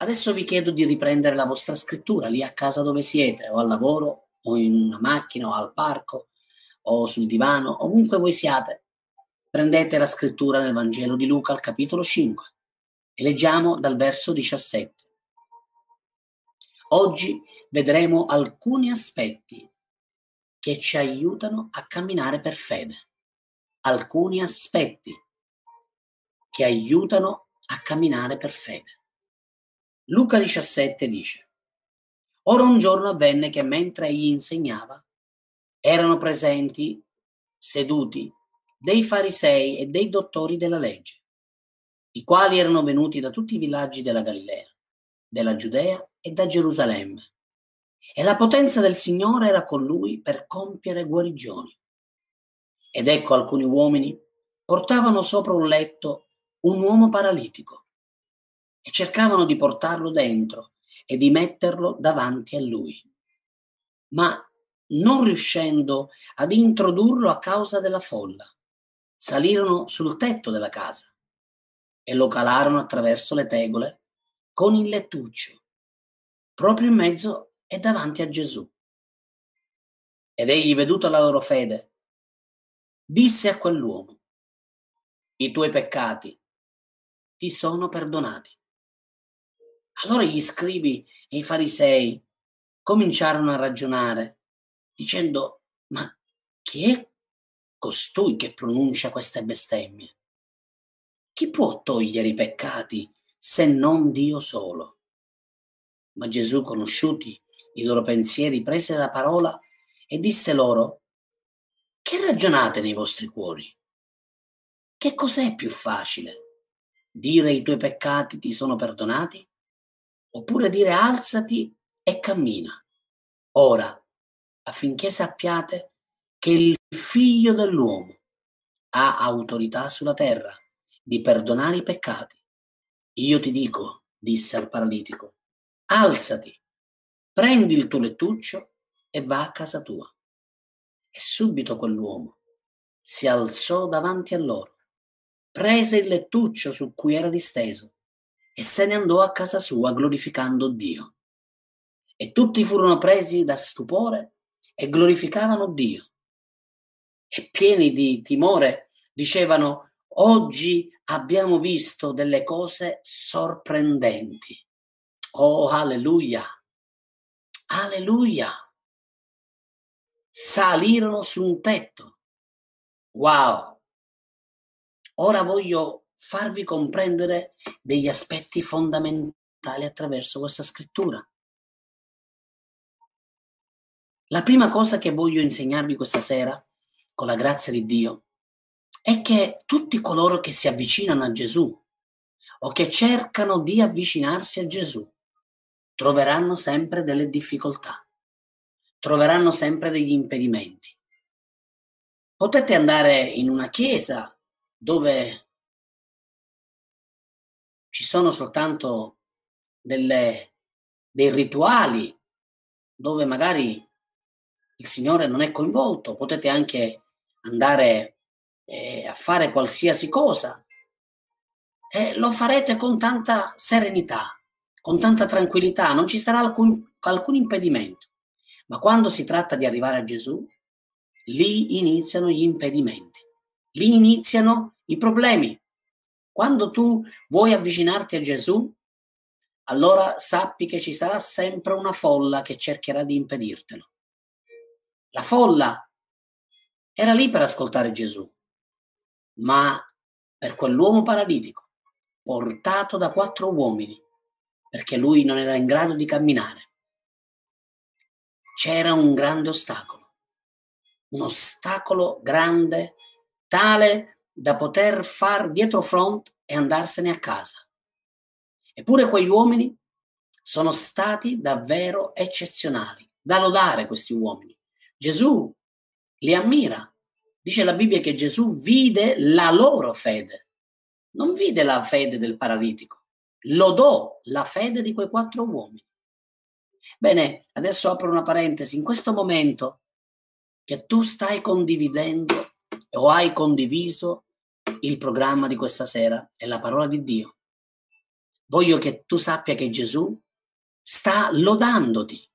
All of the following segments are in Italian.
Adesso vi chiedo di riprendere la vostra scrittura lì a casa dove siete, o al lavoro, o in una macchina, o al parco, o sul divano, ovunque voi siate. Prendete la scrittura nel Vangelo di Luca al capitolo 5 e leggiamo dal verso 17. Oggi vedremo alcuni aspetti che ci aiutano a camminare per fede. Alcuni aspetti che aiutano a camminare per fede. Luca 17 dice, Ora un giorno avvenne che mentre egli insegnava, erano presenti, seduti, dei farisei e dei dottori della legge, i quali erano venuti da tutti i villaggi della Galilea, della Giudea e da Gerusalemme. E la potenza del Signore era con lui per compiere guarigioni. Ed ecco alcuni uomini portavano sopra un letto un uomo paralitico e cercavano di portarlo dentro e di metterlo davanti a lui. Ma non riuscendo ad introdurlo a causa della folla, salirono sul tetto della casa e lo calarono attraverso le tegole con il lettuccio, proprio in mezzo e davanti a Gesù. Ed egli, veduta la loro fede, disse a quell'uomo, i tuoi peccati ti sono perdonati. Allora gli scribi e i farisei cominciarono a ragionare, dicendo, ma chi è costui che pronuncia queste bestemmie? Chi può togliere i peccati se non Dio solo? Ma Gesù, conosciuti i loro pensieri, prese la parola e disse loro, che ragionate nei vostri cuori? Che cos'è più facile? Dire i tuoi peccati ti sono perdonati? Oppure dire alzati e cammina. Ora, affinché sappiate che il figlio dell'uomo ha autorità sulla terra di perdonare i peccati. Io ti dico, disse al paralitico, alzati, prendi il tuo lettuccio e va a casa tua. E subito quell'uomo si alzò davanti a loro prese il lettuccio su cui era disteso e se ne andò a casa sua glorificando Dio. E tutti furono presi da stupore e glorificavano Dio. E pieni di timore dicevano, oggi abbiamo visto delle cose sorprendenti. Oh, alleluia! Alleluia! Salirono su un tetto. Wow! Ora voglio farvi comprendere degli aspetti fondamentali attraverso questa scrittura. La prima cosa che voglio insegnarvi questa sera, con la grazia di Dio, è che tutti coloro che si avvicinano a Gesù o che cercano di avvicinarsi a Gesù troveranno sempre delle difficoltà, troveranno sempre degli impedimenti. Potete andare in una chiesa dove ci sono soltanto delle, dei rituali, dove magari il Signore non è coinvolto, potete anche andare eh, a fare qualsiasi cosa e lo farete con tanta serenità, con tanta tranquillità, non ci sarà alcun, alcun impedimento. Ma quando si tratta di arrivare a Gesù, lì iniziano gli impedimenti. Lì iniziano i problemi. Quando tu vuoi avvicinarti a Gesù, allora sappi che ci sarà sempre una folla che cercherà di impedirtelo. La folla era lì per ascoltare Gesù, ma per quell'uomo paralitico, portato da quattro uomini, perché lui non era in grado di camminare, c'era un grande ostacolo, un ostacolo grande tale da poter far dietro front e andarsene a casa. Eppure quegli uomini sono stati davvero eccezionali, da lodare questi uomini. Gesù li ammira. Dice la Bibbia che Gesù vide la loro fede, non vide la fede del paralitico, lodò la fede di quei quattro uomini. Bene, adesso apro una parentesi. In questo momento che tu stai condividendo o hai condiviso il programma di questa sera e la parola di Dio. voglio che tu sappia che Gesù sta lodandoti,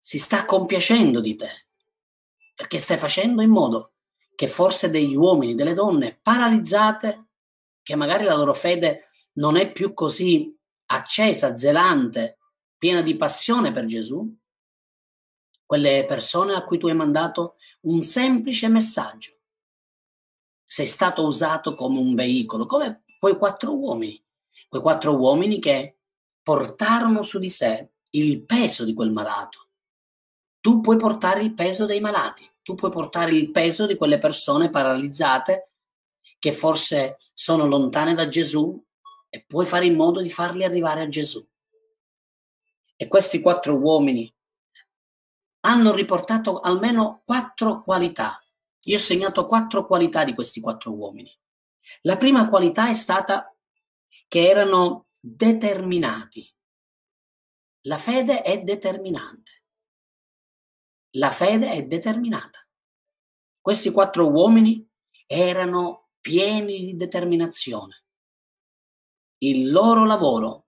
si sta compiacendo di te, perché stai facendo in modo che forse degli uomini, delle donne paralizzate, che magari la loro fede non è più così accesa, zelante, piena di passione per Gesù, quelle persone a cui tu hai mandato un semplice messaggio. Sei stato usato come un veicolo, come quei quattro uomini, quei quattro uomini che portarono su di sé il peso di quel malato. Tu puoi portare il peso dei malati, tu puoi portare il peso di quelle persone paralizzate che forse sono lontane da Gesù e puoi fare in modo di farli arrivare a Gesù. E questi quattro uomini hanno riportato almeno quattro qualità. Io ho segnato quattro qualità di questi quattro uomini. La prima qualità è stata che erano determinati. La fede è determinante. La fede è determinata. Questi quattro uomini erano pieni di determinazione. Il loro lavoro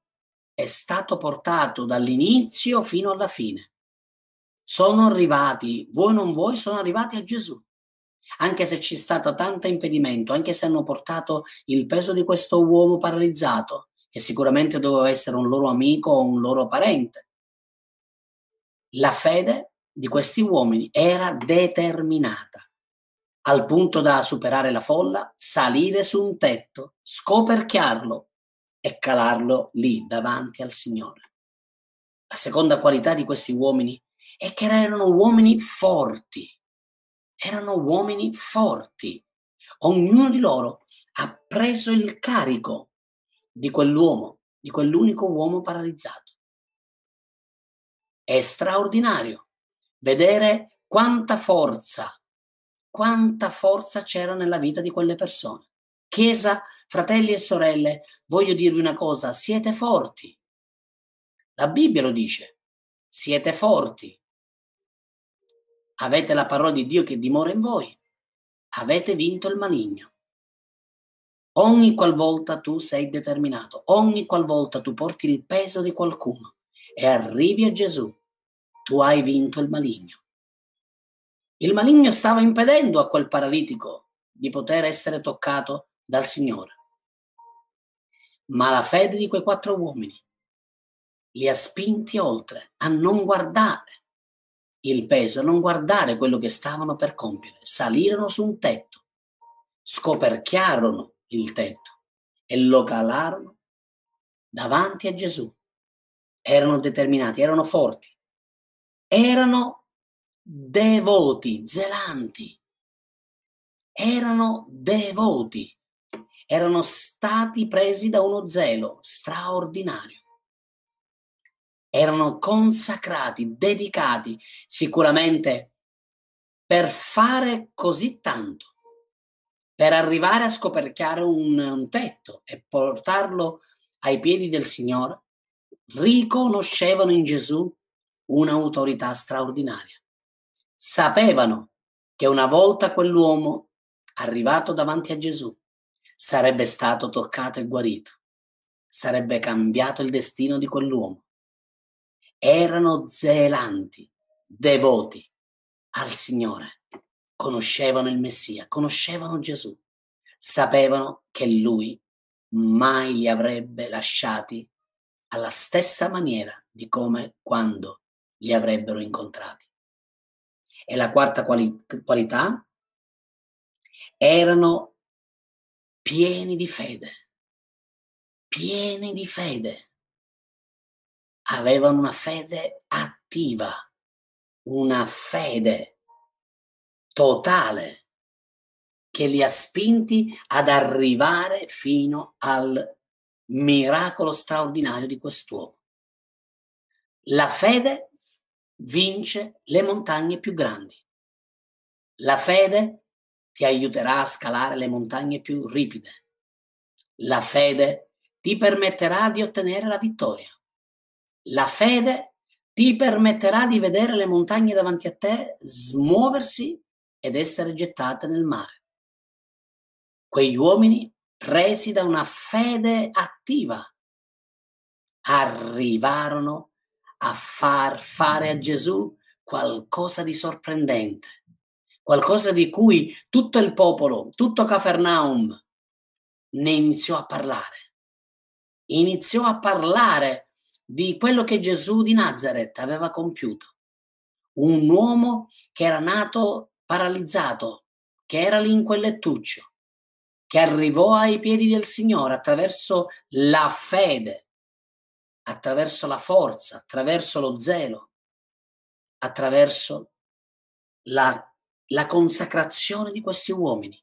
è stato portato dall'inizio fino alla fine. Sono arrivati, voi non voi, sono arrivati a Gesù. Anche se c'è stato tanto impedimento, anche se hanno portato il peso di questo uomo paralizzato, che sicuramente doveva essere un loro amico o un loro parente. La fede di questi uomini era determinata, al punto da superare la folla, salire su un tetto, scoperchiarlo e calarlo lì davanti al Signore. La seconda qualità di questi uomini è che erano uomini forti, erano uomini forti. Ognuno di loro ha preso il carico di quell'uomo, di quell'unico uomo paralizzato. È straordinario vedere quanta forza, quanta forza c'era nella vita di quelle persone. Chiesa, fratelli e sorelle, voglio dirvi una cosa, siete forti. La Bibbia lo dice, siete forti. Avete la parola di Dio che dimora in voi. Avete vinto il maligno. Ogni qualvolta tu sei determinato, ogni qualvolta tu porti il peso di qualcuno e arrivi a Gesù, tu hai vinto il maligno. Il maligno stava impedendo a quel paralitico di poter essere toccato dal Signore. Ma la fede di quei quattro uomini li ha spinti oltre a non guardare il peso, a non guardare quello che stavano per compiere. Salirono su un tetto, scoperchiarono il tetto e lo calarono davanti a Gesù. Erano determinati, erano forti, erano devoti, zelanti, erano devoti erano stati presi da uno zelo straordinario. Erano consacrati, dedicati sicuramente per fare così tanto, per arrivare a scoperchiare un, un tetto e portarlo ai piedi del Signore, riconoscevano in Gesù un'autorità straordinaria. Sapevano che una volta quell'uomo arrivato davanti a Gesù sarebbe stato toccato e guarito, sarebbe cambiato il destino di quell'uomo. Erano zelanti, devoti al Signore, conoscevano il Messia, conoscevano Gesù, sapevano che Lui mai li avrebbe lasciati alla stessa maniera di come quando li avrebbero incontrati. E la quarta quali- qualità erano pieni di fede, pieni di fede. Avevano una fede attiva, una fede totale che li ha spinti ad arrivare fino al miracolo straordinario di quest'uomo. La fede vince le montagne più grandi. La fede ti aiuterà a scalare le montagne più ripide. La fede ti permetterà di ottenere la vittoria. La fede ti permetterà di vedere le montagne davanti a te smuoversi ed essere gettate nel mare. Quegli uomini, presi da una fede attiva, arrivarono a far fare a Gesù qualcosa di sorprendente, qualcosa di cui tutto il popolo, tutto Cafarnaum ne iniziò a parlare. Iniziò a parlare di quello che Gesù di Nazareth aveva compiuto. Un uomo che era nato paralizzato, che era lì in quel lettuccio, che arrivò ai piedi del Signore attraverso la fede, attraverso la forza, attraverso lo zelo, attraverso la, la consacrazione di questi uomini.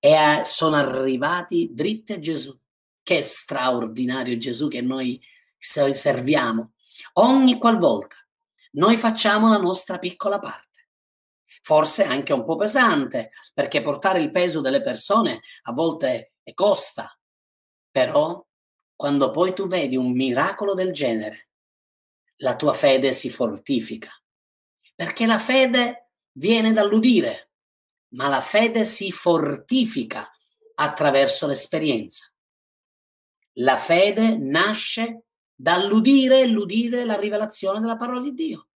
E a, sono arrivati dritti a Gesù. Che straordinario Gesù che noi serviamo. Ogni qualvolta noi facciamo la nostra piccola parte. Forse anche un po' pesante, perché portare il peso delle persone a volte costa, però quando poi tu vedi un miracolo del genere, la tua fede si fortifica, perché la fede viene dall'udire, ma la fede si fortifica attraverso l'esperienza. La fede nasce dall'udire e l'udire la rivelazione della parola di Dio.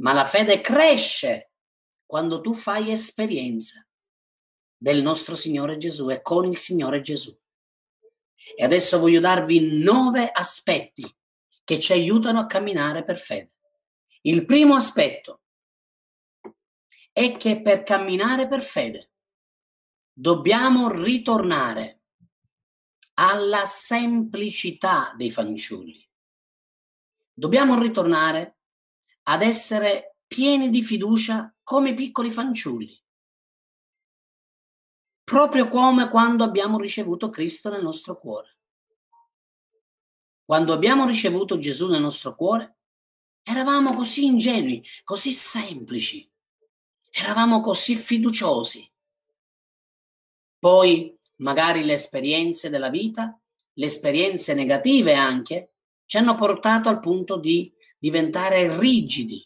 Ma la fede cresce quando tu fai esperienza del nostro Signore Gesù e con il Signore Gesù. E adesso voglio darvi nove aspetti che ci aiutano a camminare per fede. Il primo aspetto è che per camminare per fede dobbiamo ritornare alla semplicità dei fanciulli. Dobbiamo ritornare ad essere pieni di fiducia come piccoli fanciulli, proprio come quando abbiamo ricevuto Cristo nel nostro cuore. Quando abbiamo ricevuto Gesù nel nostro cuore, eravamo così ingenui, così semplici, eravamo così fiduciosi. Poi magari le esperienze della vita, le esperienze negative anche, ci hanno portato al punto di diventare rigidi.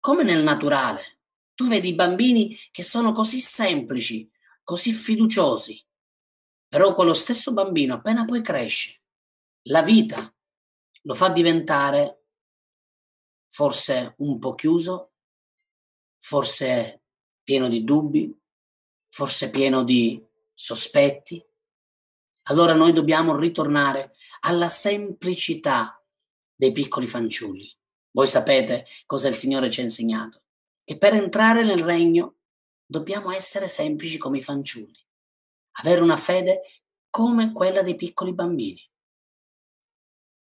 Come nel naturale. Tu vedi i bambini che sono così semplici, così fiduciosi, però quello stesso bambino appena poi cresce, la vita lo fa diventare forse un po' chiuso, forse pieno di dubbi, forse pieno di sospetti, allora noi dobbiamo ritornare alla semplicità dei piccoli fanciulli. Voi sapete cosa il Signore ci ha insegnato? Che per entrare nel regno dobbiamo essere semplici come i fanciulli, avere una fede come quella dei piccoli bambini.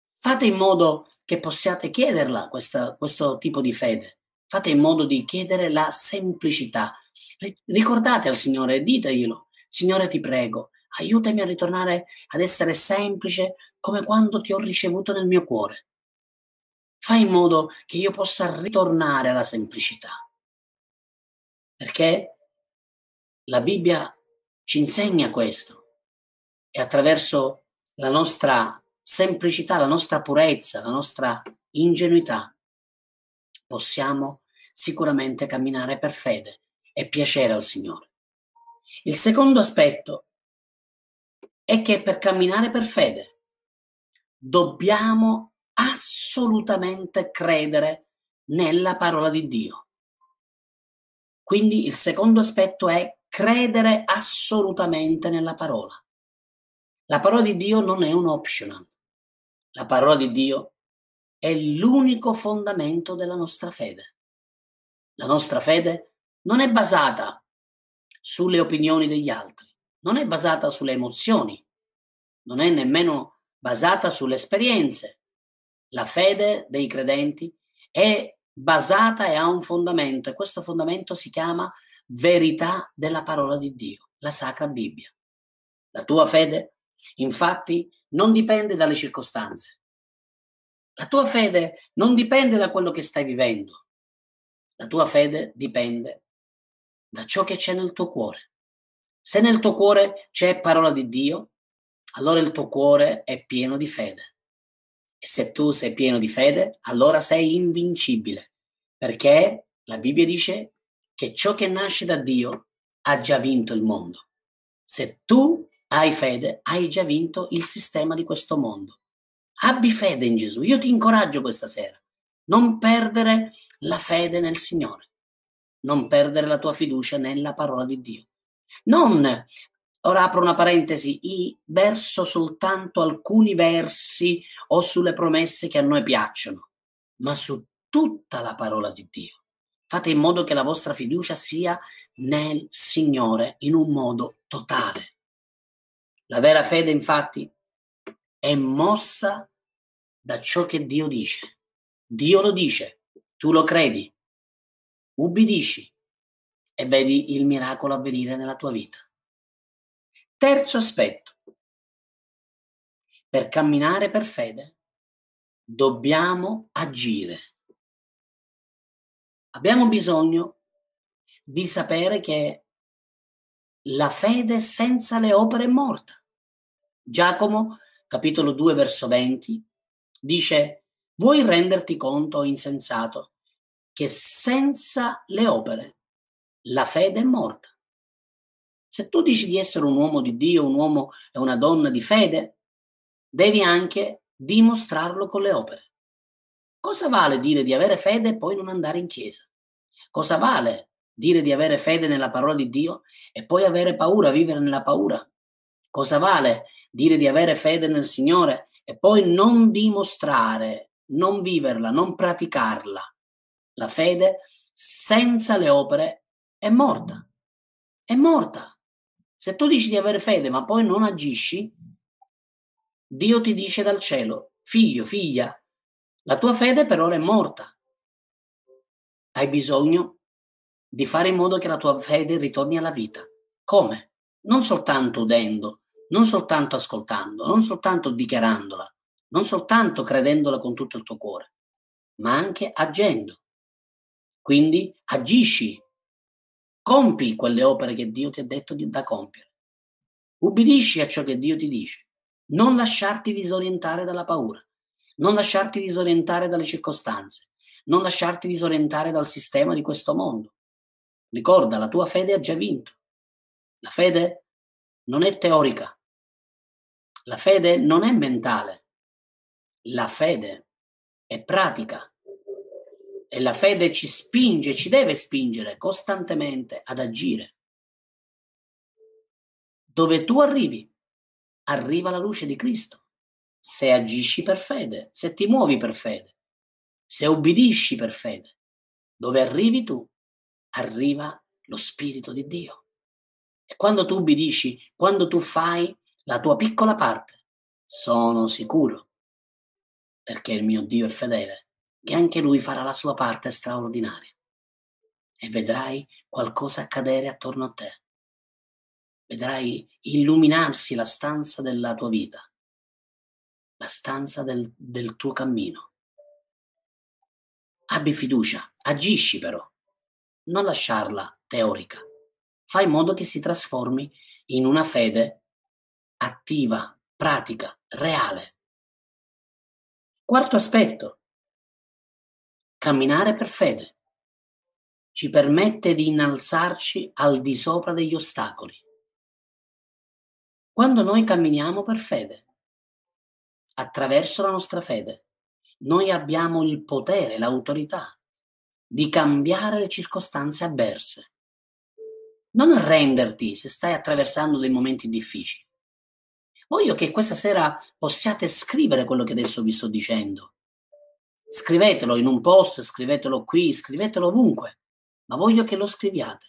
Fate in modo che possiate chiederla questa, questo tipo di fede. Fate in modo di chiedere la semplicità, Ricordate al Signore, diteglielo, Signore ti prego, aiutami a ritornare ad essere semplice come quando ti ho ricevuto nel mio cuore. Fai in modo che io possa ritornare alla semplicità. Perché la Bibbia ci insegna questo e attraverso la nostra semplicità, la nostra purezza, la nostra ingenuità possiamo sicuramente camminare per fede e piacere al Signore. Il secondo aspetto è che per camminare per fede dobbiamo assolutamente credere nella parola di Dio. Quindi il secondo aspetto è credere assolutamente nella parola. La parola di Dio non è un optional. La parola di Dio è l'unico fondamento della nostra fede. La nostra fede non è basata sulle opinioni degli altri, non è basata sulle emozioni, non è nemmeno basata sulle esperienze. La fede dei credenti è basata e ha un fondamento e questo fondamento si chiama verità della parola di Dio, la Sacra Bibbia. La tua fede, infatti, non dipende dalle circostanze. La tua fede non dipende da quello che stai vivendo. La tua fede dipende da ciò che c'è nel tuo cuore. Se nel tuo cuore c'è parola di Dio, allora il tuo cuore è pieno di fede. E se tu sei pieno di fede, allora sei invincibile, perché la Bibbia dice che ciò che nasce da Dio ha già vinto il mondo. Se tu hai fede, hai già vinto il sistema di questo mondo. Abbi fede in Gesù. Io ti incoraggio questa sera. Non perdere la fede nel Signore. Non perdere la tua fiducia nella parola di Dio. Non, ora apro una parentesi, verso soltanto alcuni versi o sulle promesse che a noi piacciono, ma su tutta la parola di Dio. Fate in modo che la vostra fiducia sia nel Signore in un modo totale. La vera fede, infatti, è mossa da ciò che Dio dice. Dio lo dice, tu lo credi, ubbidisci e vedi il miracolo avvenire nella tua vita. Terzo aspetto. Per camminare per fede dobbiamo agire. Abbiamo bisogno di sapere che la fede senza le opere è morta. Giacomo, capitolo 2, verso 20, dice, vuoi renderti conto, insensato, che senza le opere la fede è morta? Se tu dici di essere un uomo di Dio, un uomo e una donna di fede, devi anche dimostrarlo con le opere. Cosa vale dire di avere fede e poi non andare in chiesa? Cosa vale dire di avere fede nella parola di Dio e poi avere paura, vivere nella paura? Cosa vale dire di avere fede nel Signore e poi non dimostrare, non viverla, non praticarla? La fede senza le opere è morta. È morta. Se tu dici di avere fede ma poi non agisci, Dio ti dice dal cielo, figlio, figlia, la tua fede per ora è morta. Hai bisogno di fare in modo che la tua fede ritorni alla vita. Come? Non soltanto udendo, non soltanto ascoltando, non soltanto dichiarandola, non soltanto credendola con tutto il tuo cuore, ma anche agendo. Quindi agisci, compi quelle opere che Dio ti ha detto di, da compiere. Ubbidisci a ciò che Dio ti dice. Non lasciarti disorientare dalla paura, non lasciarti disorientare dalle circostanze, non lasciarti disorientare dal sistema di questo mondo. Ricorda, la tua fede ha già vinto. La fede non è teorica. La fede non è mentale. La fede è pratica. E la fede ci spinge, ci deve spingere costantemente ad agire. Dove tu arrivi, arriva la luce di Cristo. Se agisci per fede, se ti muovi per fede se ubbidisci per fede, dove arrivi tu, arriva lo Spirito di Dio. E quando tu ubbidisci, quando tu fai la tua piccola parte, sono sicuro, perché il mio Dio è fedele, che anche lui farà la sua parte straordinaria. E vedrai qualcosa accadere attorno a te. Vedrai illuminarsi la stanza della tua vita, la stanza del, del tuo cammino Abbi fiducia, agisci però, non lasciarla teorica. Fai in modo che si trasformi in una fede attiva, pratica, reale. Quarto aspetto, camminare per fede ci permette di innalzarci al di sopra degli ostacoli. Quando noi camminiamo per fede, attraverso la nostra fede, noi abbiamo il potere, l'autorità di cambiare le circostanze avverse. Non arrenderti se stai attraversando dei momenti difficili. Voglio che questa sera possiate scrivere quello che adesso vi sto dicendo. Scrivetelo in un post, scrivetelo qui, scrivetelo ovunque, ma voglio che lo scriviate.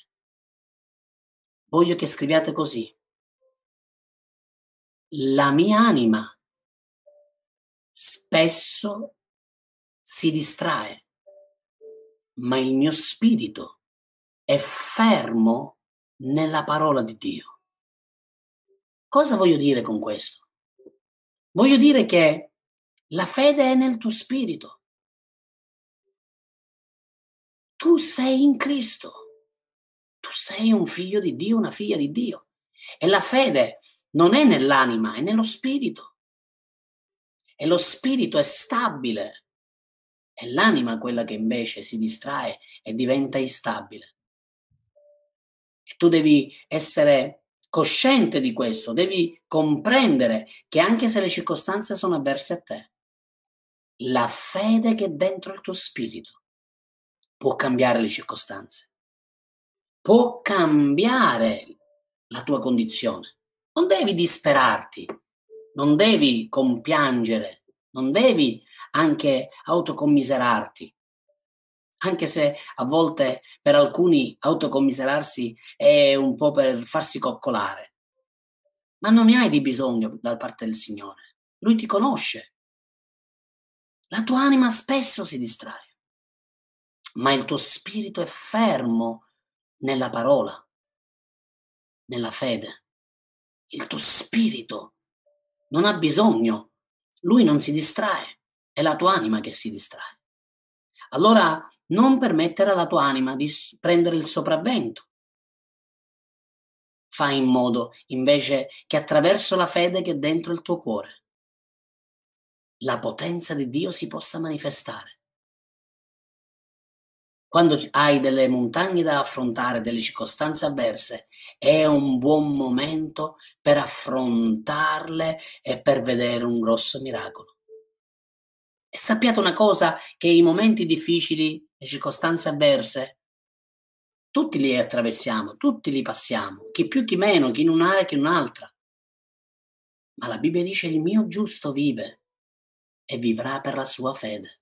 Voglio che scriviate così. La mia anima spesso si distrae, ma il mio spirito è fermo nella parola di Dio. Cosa voglio dire con questo? Voglio dire che la fede è nel tuo spirito. Tu sei in Cristo. Tu sei un figlio di Dio, una figlia di Dio. E la fede non è nell'anima, è nello spirito. E lo spirito è stabile è l'anima quella che invece si distrae e diventa instabile. E tu devi essere cosciente di questo, devi comprendere che anche se le circostanze sono avverse a te, la fede che è dentro il tuo spirito può cambiare le circostanze, può cambiare la tua condizione. Non devi disperarti, non devi compiangere, non devi anche autocommiserarti, anche se a volte per alcuni autocommiserarsi è un po' per farsi coccolare. Ma non ne hai di bisogno da parte del Signore. Lui ti conosce. La tua anima spesso si distrae, ma il tuo spirito è fermo nella parola, nella fede. Il tuo spirito non ha bisogno, lui non si distrae, è la tua anima che si distrae. Allora non permettere alla tua anima di prendere il sopravvento. Fai in modo invece che attraverso la fede che è dentro il tuo cuore la potenza di Dio si possa manifestare. Quando hai delle montagne da affrontare, delle circostanze avverse, è un buon momento per affrontarle e per vedere un grosso miracolo. E sappiate una cosa, che i momenti difficili, le circostanze avverse, tutti li attraversiamo, tutti li passiamo, chi più chi meno, chi in un'area chi in un'altra. Ma la Bibbia dice il mio giusto vive e vivrà per la sua fede.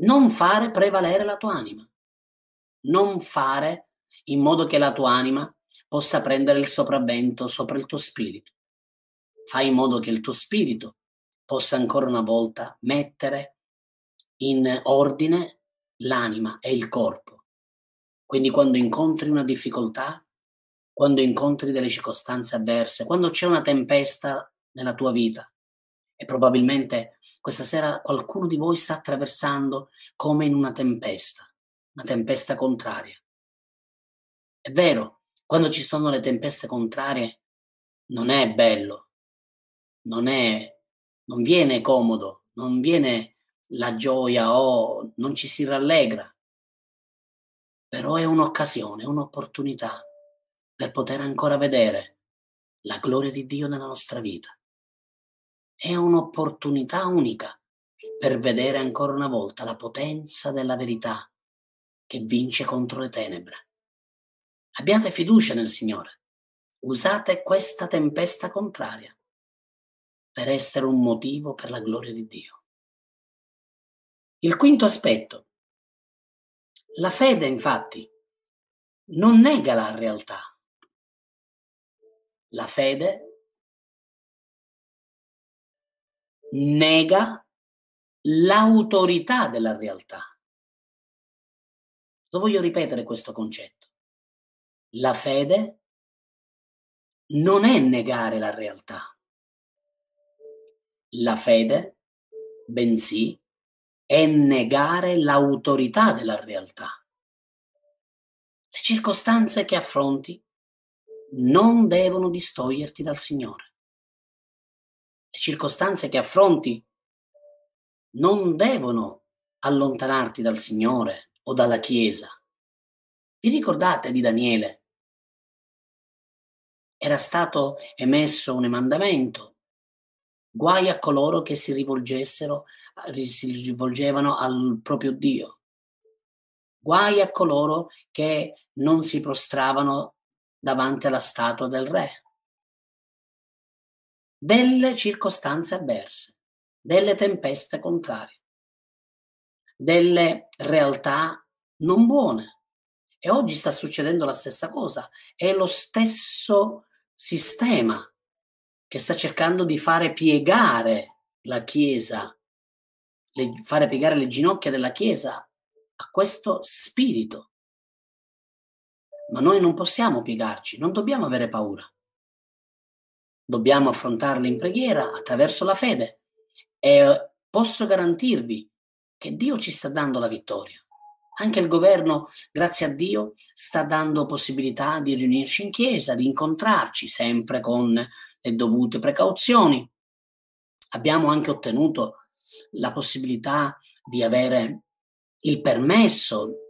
Non fare prevalere la tua anima. Non fare in modo che la tua anima possa prendere il sopravvento sopra il tuo spirito. Fai in modo che il tuo spirito possa ancora una volta mettere in ordine l'anima e il corpo. Quindi quando incontri una difficoltà, quando incontri delle circostanze avverse, quando c'è una tempesta nella tua vita, e probabilmente questa sera qualcuno di voi sta attraversando come in una tempesta, una tempesta contraria. È vero, quando ci sono le tempeste contrarie non è bello, non, è, non viene comodo, non viene la gioia o non ci si rallegra, però è un'occasione, un'opportunità per poter ancora vedere la gloria di Dio nella nostra vita è un'opportunità unica per vedere ancora una volta la potenza della verità che vince contro le tenebre. Abbiate fiducia nel Signore. Usate questa tempesta contraria per essere un motivo per la gloria di Dio. Il quinto aspetto. La fede, infatti, non nega la realtà. La fede nega l'autorità della realtà. Lo voglio ripetere questo concetto. La fede non è negare la realtà. La fede, bensì, è negare l'autorità della realtà. Le circostanze che affronti non devono distoglierti dal Signore le circostanze che affronti non devono allontanarti dal Signore o dalla Chiesa. Vi ricordate di Daniele? Era stato emesso un emandamento. Guai a coloro che si rivolgessero, si rivolgevano al proprio Dio. Guai a coloro che non si prostravano davanti alla statua del re delle circostanze avverse, delle tempeste contrarie, delle realtà non buone. E oggi sta succedendo la stessa cosa. È lo stesso sistema che sta cercando di fare piegare la Chiesa, le, fare piegare le ginocchia della Chiesa a questo spirito. Ma noi non possiamo piegarci, non dobbiamo avere paura dobbiamo affrontarle in preghiera attraverso la fede e posso garantirvi che Dio ci sta dando la vittoria. Anche il governo, grazie a Dio, sta dando possibilità di riunirci in chiesa, di incontrarci sempre con le dovute precauzioni. Abbiamo anche ottenuto la possibilità di avere il permesso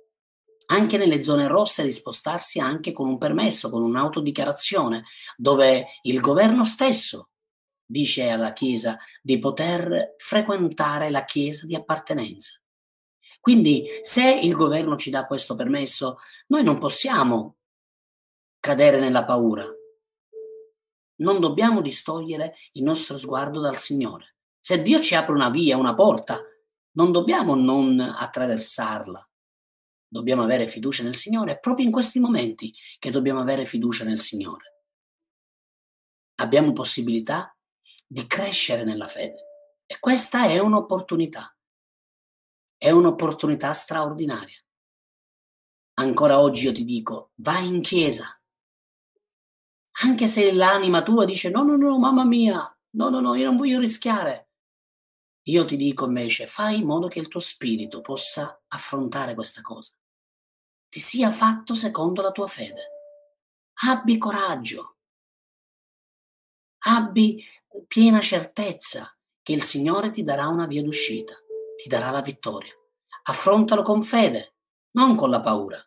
anche nelle zone rosse di spostarsi anche con un permesso, con un'autodichiarazione, dove il governo stesso dice alla Chiesa di poter frequentare la Chiesa di appartenenza. Quindi se il governo ci dà questo permesso, noi non possiamo cadere nella paura. Non dobbiamo distogliere il nostro sguardo dal Signore. Se Dio ci apre una via, una porta, non dobbiamo non attraversarla. Dobbiamo avere fiducia nel Signore, è proprio in questi momenti che dobbiamo avere fiducia nel Signore. Abbiamo possibilità di crescere nella fede e questa è un'opportunità. È un'opportunità straordinaria. Ancora oggi io ti dico, vai in chiesa. Anche se l'anima tua dice no, no, no, mamma mia, no, no, no, io non voglio rischiare. Io ti dico invece, fai in modo che il tuo spirito possa affrontare questa cosa. Ti sia fatto secondo la tua fede. Abbi coraggio. Abbi piena certezza che il Signore ti darà una via d'uscita, ti darà la vittoria. Affrontalo con fede, non con la paura.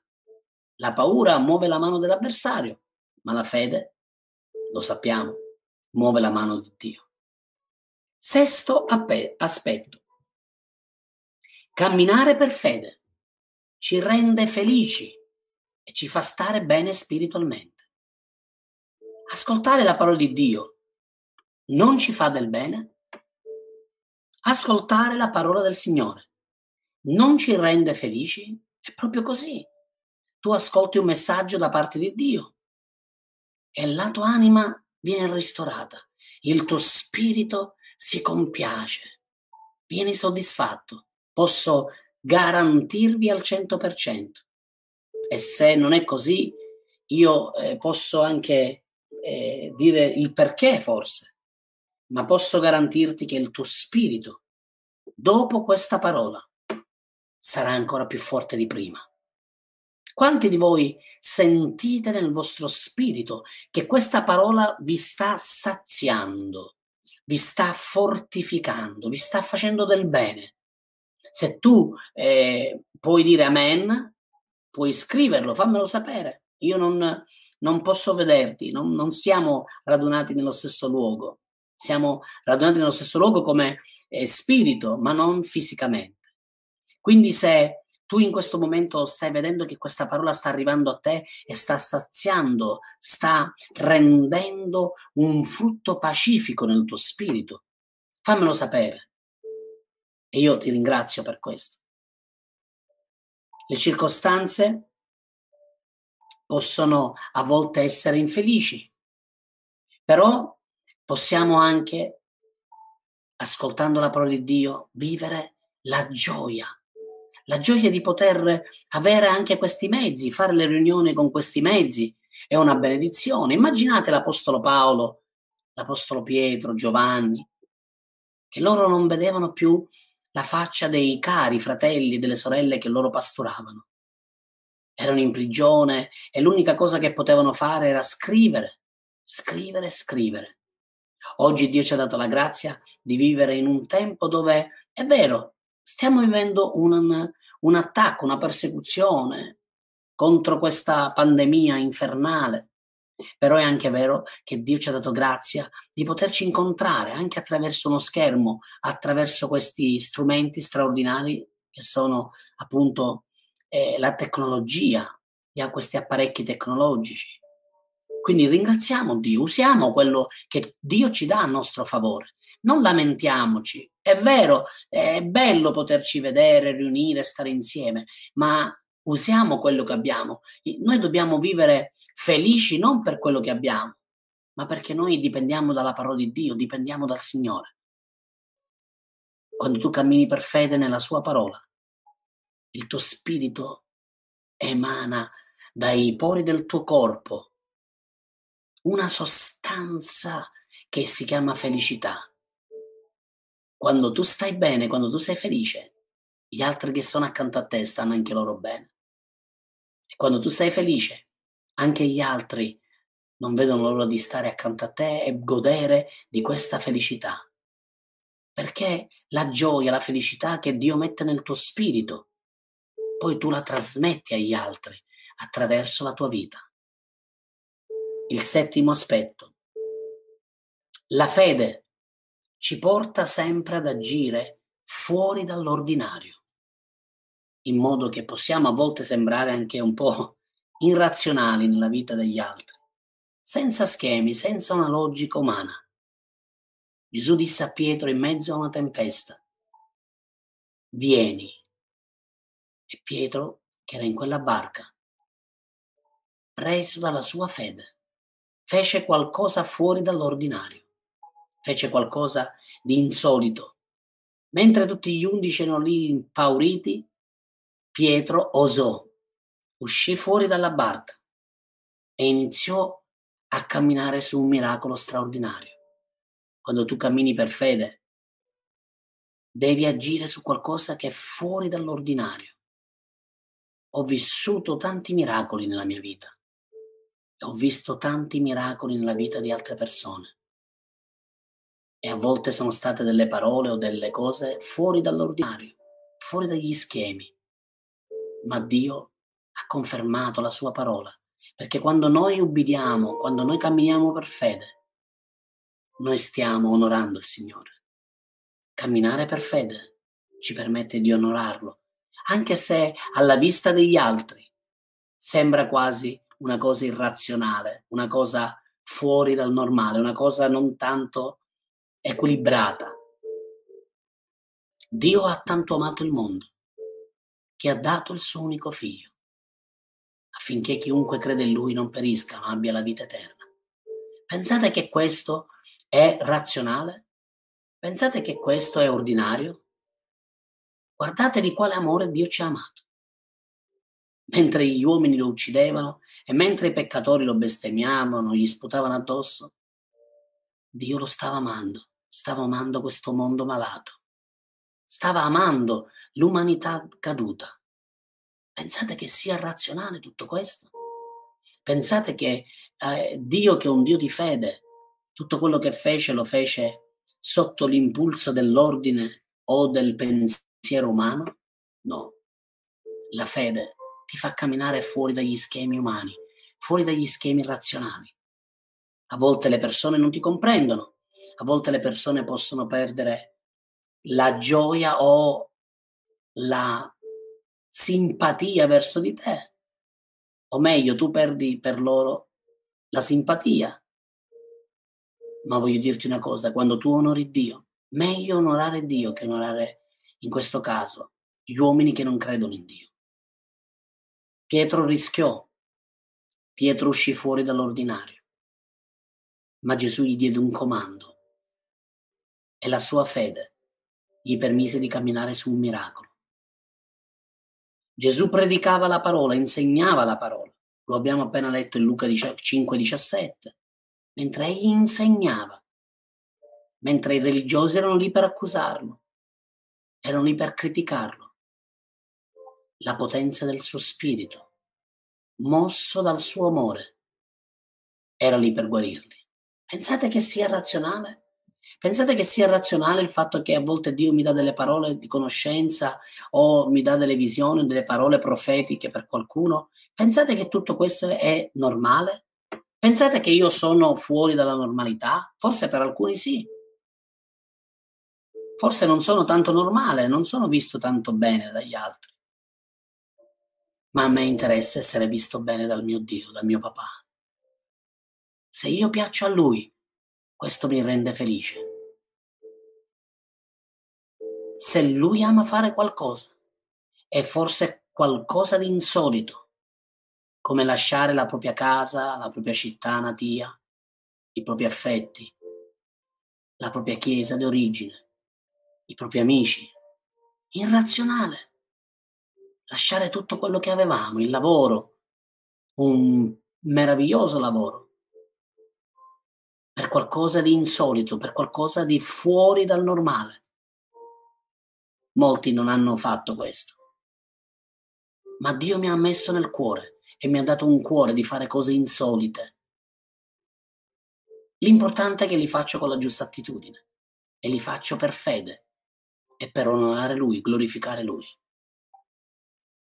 La paura muove la mano dell'avversario, ma la fede, lo sappiamo, muove la mano di Dio. Sesto aspetto. Camminare per fede ci rende felici e ci fa stare bene spiritualmente. Ascoltare la parola di Dio non ci fa del bene? Ascoltare la parola del Signore non ci rende felici? È proprio così. Tu ascolti un messaggio da parte di Dio e la tua anima viene ristorata, il tuo spirito si compiace, vieni soddisfatto, posso garantirvi al 100%. E se non è così, io eh, posso anche eh, dire il perché forse, ma posso garantirti che il tuo spirito, dopo questa parola, sarà ancora più forte di prima. Quanti di voi sentite nel vostro spirito che questa parola vi sta saziando, vi sta fortificando, vi sta facendo del bene. Se tu eh, puoi dire amen, puoi scriverlo, fammelo sapere. Io non, non posso vederti, non, non siamo radunati nello stesso luogo. Siamo radunati nello stesso luogo come eh, spirito, ma non fisicamente. Quindi se tu in questo momento stai vedendo che questa parola sta arrivando a te e sta saziando, sta rendendo un frutto pacifico nel tuo spirito. Fammelo sapere. E io ti ringrazio per questo. Le circostanze possono a volte essere infelici, però possiamo anche, ascoltando la parola di Dio, vivere la gioia la gioia di poter avere anche questi mezzi, fare le riunioni con questi mezzi è una benedizione. Immaginate l'Apostolo Paolo, l'Apostolo Pietro, Giovanni, che loro non vedevano più la faccia dei cari fratelli e delle sorelle che loro pastoravano. Erano in prigione e l'unica cosa che potevano fare era scrivere, scrivere, scrivere. Oggi Dio ci ha dato la grazia di vivere in un tempo dove è vero, stiamo vivendo un, un attacco, una persecuzione contro questa pandemia infernale. Però è anche vero che Dio ci ha dato grazia di poterci incontrare anche attraverso uno schermo, attraverso questi strumenti straordinari che sono appunto eh, la tecnologia, e questi apparecchi tecnologici. Quindi ringraziamo Dio, usiamo quello che Dio ci dà a nostro favore non lamentiamoci. È vero, è bello poterci vedere, riunire, stare insieme, ma usiamo quello che abbiamo. Noi dobbiamo vivere felici non per quello che abbiamo, ma perché noi dipendiamo dalla parola di Dio, dipendiamo dal Signore. Quando tu cammini per fede nella sua parola, il tuo spirito emana dai pori del tuo corpo una sostanza che si chiama felicità quando tu stai bene, quando tu sei felice, gli altri che sono accanto a te stanno anche loro bene. Quando tu sei felice, anche gli altri non vedono l'ora di stare accanto a te e godere di questa felicità. Perché la gioia, la felicità che Dio mette nel tuo spirito, poi tu la trasmetti agli altri attraverso la tua vita. Il settimo aspetto. La fede ci porta sempre ad agire fuori dall'ordinario, in modo che possiamo a volte sembrare anche un po' irrazionali nella vita degli altri, senza schemi, senza una logica umana. Gesù disse a Pietro in mezzo a una tempesta, vieni. E Pietro, che era in quella barca, preso dalla sua fede, fece qualcosa fuori dall'ordinario fece qualcosa di insolito. Mentre tutti gli undici erano lì impauriti, Pietro osò, uscì fuori dalla barca e iniziò a camminare su un miracolo straordinario. Quando tu cammini per fede, devi agire su qualcosa che è fuori dall'ordinario. Ho vissuto tanti miracoli nella mia vita e ho visto tanti miracoli nella vita di altre persone e a volte sono state delle parole o delle cose fuori dall'ordinario, fuori dagli schemi. Ma Dio ha confermato la sua parola, perché quando noi ubbidiamo, quando noi camminiamo per fede, noi stiamo onorando il Signore. Camminare per fede ci permette di onorarlo, anche se alla vista degli altri sembra quasi una cosa irrazionale, una cosa fuori dal normale, una cosa non tanto equilibrata. Dio ha tanto amato il mondo che ha dato il suo unico figlio, affinché chiunque crede in lui non perisca, ma abbia la vita eterna. Pensate che questo è razionale? Pensate che questo è ordinario? Guardate di quale amore Dio ci ha amato. Mentre gli uomini lo uccidevano e mentre i peccatori lo bestemmiavano, gli sputavano addosso, Dio lo stava amando stava amando questo mondo malato, stava amando l'umanità caduta. Pensate che sia razionale tutto questo? Pensate che eh, Dio, che è un Dio di fede, tutto quello che fece lo fece sotto l'impulso dell'ordine o del pensiero umano? No. La fede ti fa camminare fuori dagli schemi umani, fuori dagli schemi razionali. A volte le persone non ti comprendono, a volte le persone possono perdere la gioia o la simpatia verso di te, o meglio, tu perdi per loro la simpatia. Ma voglio dirti una cosa, quando tu onori Dio, meglio onorare Dio che onorare, in questo caso, gli uomini che non credono in Dio. Pietro rischiò, Pietro uscì fuori dall'ordinario, ma Gesù gli diede un comando e la sua fede gli permise di camminare su un miracolo. Gesù predicava la parola, insegnava la parola. Lo abbiamo appena letto in Luca 5,17. Mentre egli insegnava, mentre i religiosi erano lì per accusarlo, erano lì per criticarlo, la potenza del suo spirito, mosso dal suo amore, era lì per guarirli. Pensate che sia razionale? Pensate che sia razionale il fatto che a volte Dio mi dà delle parole di conoscenza o mi dà delle visioni, delle parole profetiche per qualcuno? Pensate che tutto questo è normale? Pensate che io sono fuori dalla normalità? Forse per alcuni sì. Forse non sono tanto normale, non sono visto tanto bene dagli altri. Ma a me interessa essere visto bene dal mio Dio, dal mio papà. Se io piaccio a Lui, questo mi rende felice se lui ama fare qualcosa, è forse qualcosa di insolito, come lasciare la propria casa, la propria città natia, i propri affetti, la propria chiesa di origine, i propri amici. Irrazionale. Lasciare tutto quello che avevamo, il lavoro, un meraviglioso lavoro, per qualcosa di insolito, per qualcosa di fuori dal normale. Molti non hanno fatto questo. Ma Dio mi ha messo nel cuore e mi ha dato un cuore di fare cose insolite. L'importante è che li faccio con la giusta attitudine e li faccio per fede e per onorare Lui, glorificare Lui.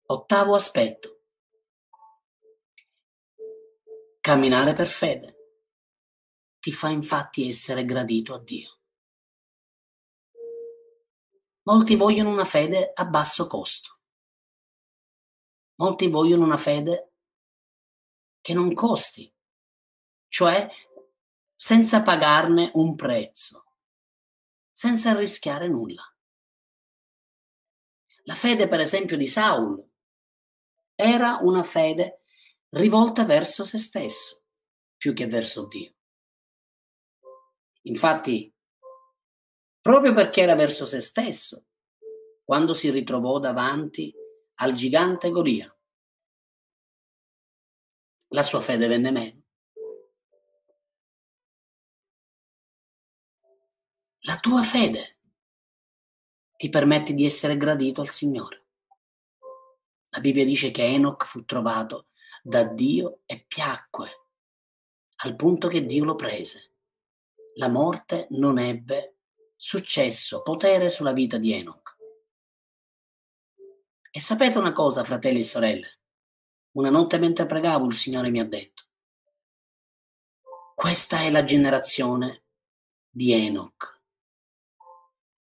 Ottavo aspetto. Camminare per fede ti fa infatti essere gradito a Dio. Molti vogliono una fede a basso costo. Molti vogliono una fede che non costi, cioè senza pagarne un prezzo, senza rischiare nulla. La fede, per esempio, di Saul era una fede rivolta verso se stesso più che verso Dio. Infatti, proprio perché era verso se stesso, quando si ritrovò davanti al gigante Golia, la sua fede venne meno. La tua fede ti permette di essere gradito al Signore. La Bibbia dice che Enoch fu trovato da Dio e piacque, al punto che Dio lo prese. La morte non ebbe successo, potere sulla vita di Enoch. E sapete una cosa, fratelli e sorelle? Una notte mentre pregavo il Signore mi ha detto, questa è la generazione di Enoch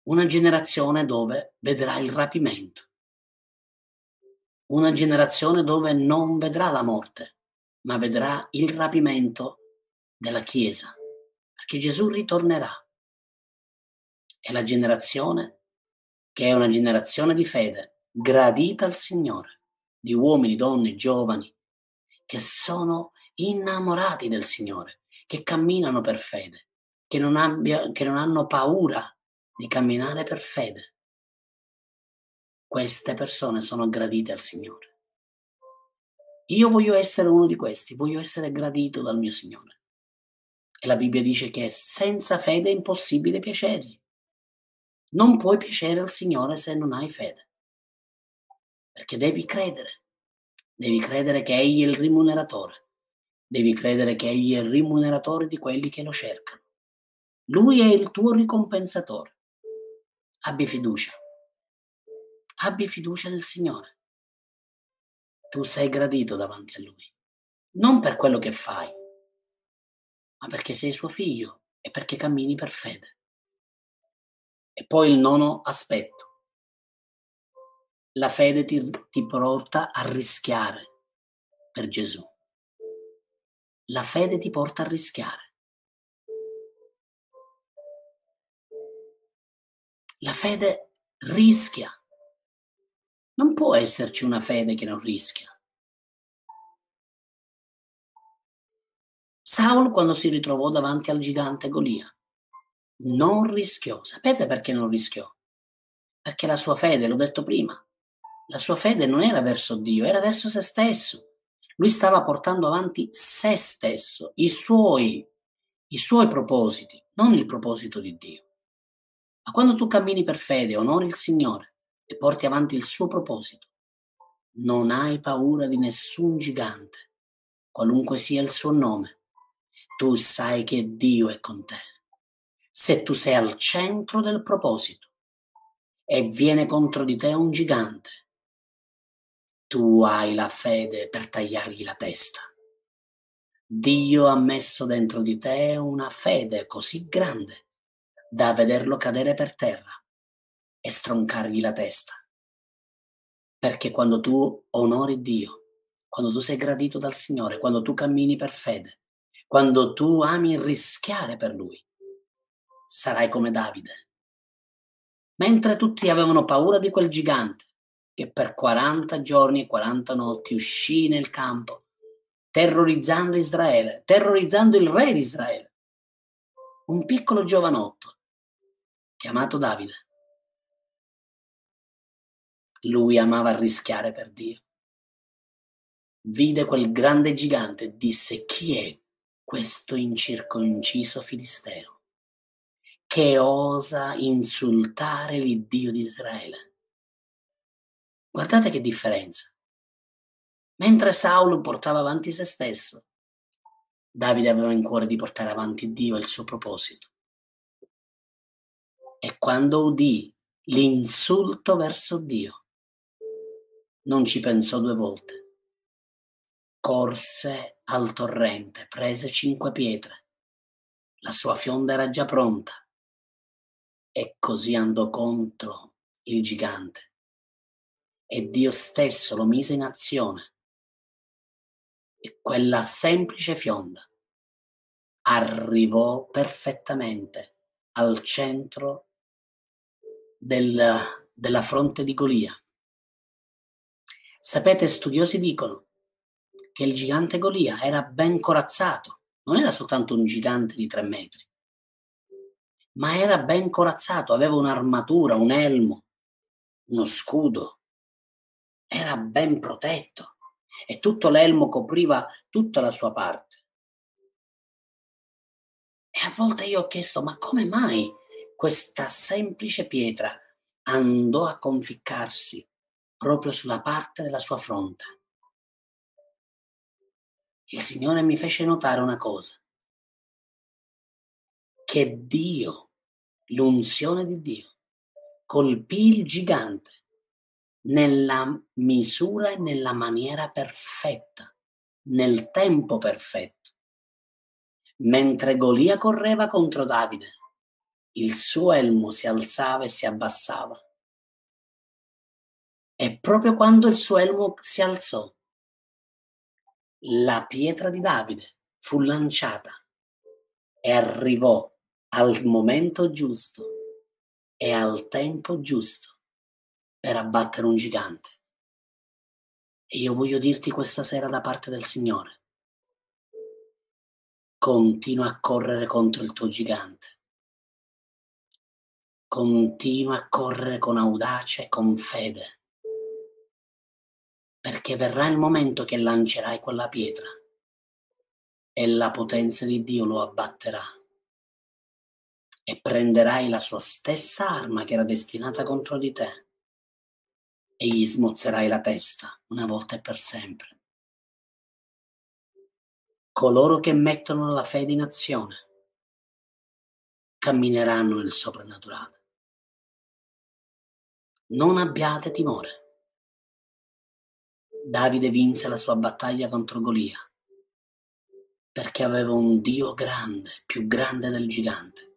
una generazione dove vedrà il rapimento, una generazione dove non vedrà la morte, ma vedrà il rapimento della Chiesa, perché Gesù ritornerà. È la generazione che è una generazione di fede, gradita al Signore, di uomini, donne, giovani, che sono innamorati del Signore, che camminano per fede, che non, abbia, che non hanno paura di camminare per fede. Queste persone sono gradite al Signore. Io voglio essere uno di questi, voglio essere gradito dal mio Signore. E la Bibbia dice che senza fede è impossibile piacergli. Non puoi piacere al Signore se non hai fede. Perché devi credere. Devi credere che Egli è il rimuneratore. Devi credere che Egli è il rimuneratore di quelli che lo cercano. Lui è il tuo ricompensatore. Abbi fiducia. Abbi fiducia nel Signore. Tu sei gradito davanti a Lui. Non per quello che fai, ma perché sei suo figlio e perché cammini per fede. E poi il nono aspetto. La fede ti, ti porta a rischiare per Gesù. La fede ti porta a rischiare. La fede rischia. Non può esserci una fede che non rischia. Saul quando si ritrovò davanti al gigante Golia non rischiò. Sapete perché non rischiò? Perché la sua fede, l'ho detto prima, la sua fede non era verso Dio, era verso se stesso. Lui stava portando avanti se stesso, i suoi, i suoi propositi, non il proposito di Dio. Ma quando tu cammini per fede, onori il Signore e porti avanti il suo proposito, non hai paura di nessun gigante, qualunque sia il suo nome. Tu sai che Dio è con te. Se tu sei al centro del proposito e viene contro di te un gigante, tu hai la fede per tagliargli la testa. Dio ha messo dentro di te una fede così grande da vederlo cadere per terra e stroncargli la testa. Perché quando tu onori Dio, quando tu sei gradito dal Signore, quando tu cammini per fede, quando tu ami rischiare per Lui, sarai come Davide. Mentre tutti avevano paura di quel gigante che per 40 giorni e 40 notti uscì nel campo, terrorizzando Israele, terrorizzando il re di Israele. Un piccolo giovanotto chiamato Davide. Lui amava rischiare per Dio. Vide quel grande gigante e disse chi è questo incirconciso filisteo che osa insultare l'Iddio di Israele. Guardate che differenza. Mentre Saulo portava avanti se stesso, Davide aveva in cuore di portare avanti Dio e il suo proposito. E quando udì l'insulto verso Dio, non ci pensò due volte. Corse al torrente, prese cinque pietre. La sua fionda era già pronta. E così andò contro il gigante e Dio stesso lo mise in azione. E quella semplice fionda arrivò perfettamente al centro del, della fronte di Golia. Sapete, studiosi dicono che il gigante Golia era ben corazzato, non era soltanto un gigante di tre metri, ma era ben corazzato, aveva un'armatura, un elmo, uno scudo, era ben protetto e tutto l'elmo copriva tutta la sua parte. E a volte io ho chiesto, ma come mai questa semplice pietra andò a conficcarsi proprio sulla parte della sua fronte? Il Signore mi fece notare una cosa, che Dio, l'unzione di Dio, colpì il gigante nella misura e nella maniera perfetta, nel tempo perfetto. Mentre Golia correva contro Davide, il suo elmo si alzava e si abbassava. E proprio quando il suo elmo si alzò, la pietra di Davide fu lanciata e arrivò al momento giusto e al tempo giusto per abbattere un gigante. E io voglio dirti questa sera da parte del Signore, continua a correre contro il tuo gigante. Continua a correre con audacia e con fede, perché verrà il momento che lancerai quella pietra e la potenza di Dio lo abbatterà e prenderai la sua stessa arma che era destinata contro di te e gli smozzerai la testa una volta e per sempre. Coloro che mettono la fede in azione cammineranno nel soprannaturale. Non abbiate timore. Davide vinse la sua battaglia contro Golia perché aveva un Dio grande, più grande del gigante.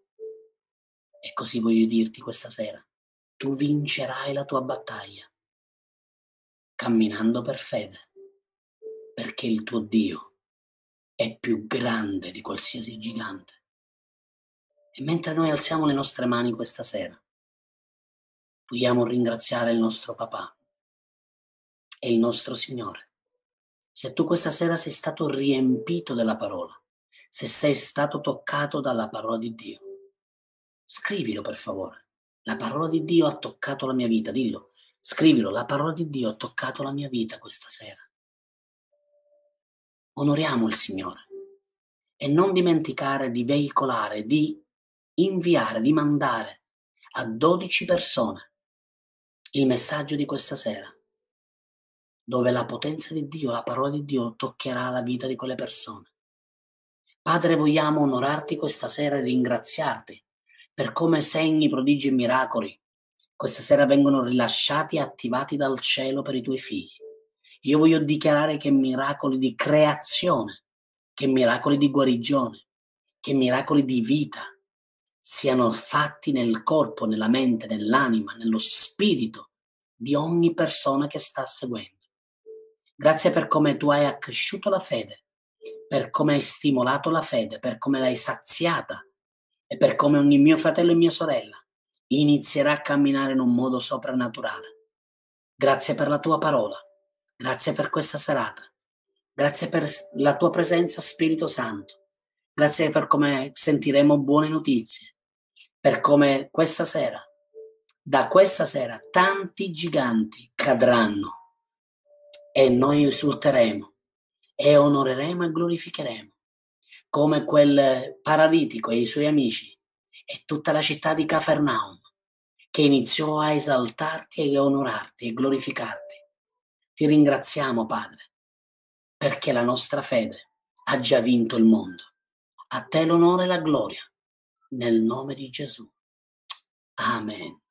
E così voglio dirti questa sera, tu vincerai la tua battaglia camminando per fede, perché il tuo Dio è più grande di qualsiasi gigante. E mentre noi alziamo le nostre mani questa sera, vogliamo ringraziare il nostro papà e il nostro Signore. Se tu questa sera sei stato riempito della parola, se sei stato toccato dalla parola di Dio, scrivilo per favore. La parola di Dio ha toccato la mia vita, dillo. Scrivilo, la parola di Dio ha toccato la mia vita questa sera. Onoriamo il Signore e non dimenticare di veicolare, di inviare, di mandare a 12 persone il messaggio di questa sera, dove la potenza di Dio, la parola di Dio toccherà la vita di quelle persone. Padre, vogliamo onorarti questa sera e ringraziarti per come segni, prodigi e miracoli questa sera vengono rilasciati e attivati dal cielo per i tuoi figli. Io voglio dichiarare che miracoli di creazione, che miracoli di guarigione, che miracoli di vita siano fatti nel corpo, nella mente, nell'anima, nello spirito di ogni persona che sta seguendo. Grazie per come tu hai accresciuto la fede, per come hai stimolato la fede, per come l'hai saziata e per come ogni mio fratello e mia sorella inizierà a camminare in un modo soprannaturale. Grazie per la tua parola, grazie per questa serata, grazie per la tua presenza Spirito Santo, grazie per come sentiremo buone notizie, per come questa sera, da questa sera, tanti giganti cadranno e noi esulteremo e onoreremo e glorificheremo come quel paralitico e i suoi amici e tutta la città di Cafarnaum, che iniziò a esaltarti e onorarti e glorificarti. Ti ringraziamo, Padre, perché la nostra fede ha già vinto il mondo. A te l'onore e la gloria, nel nome di Gesù. Amen.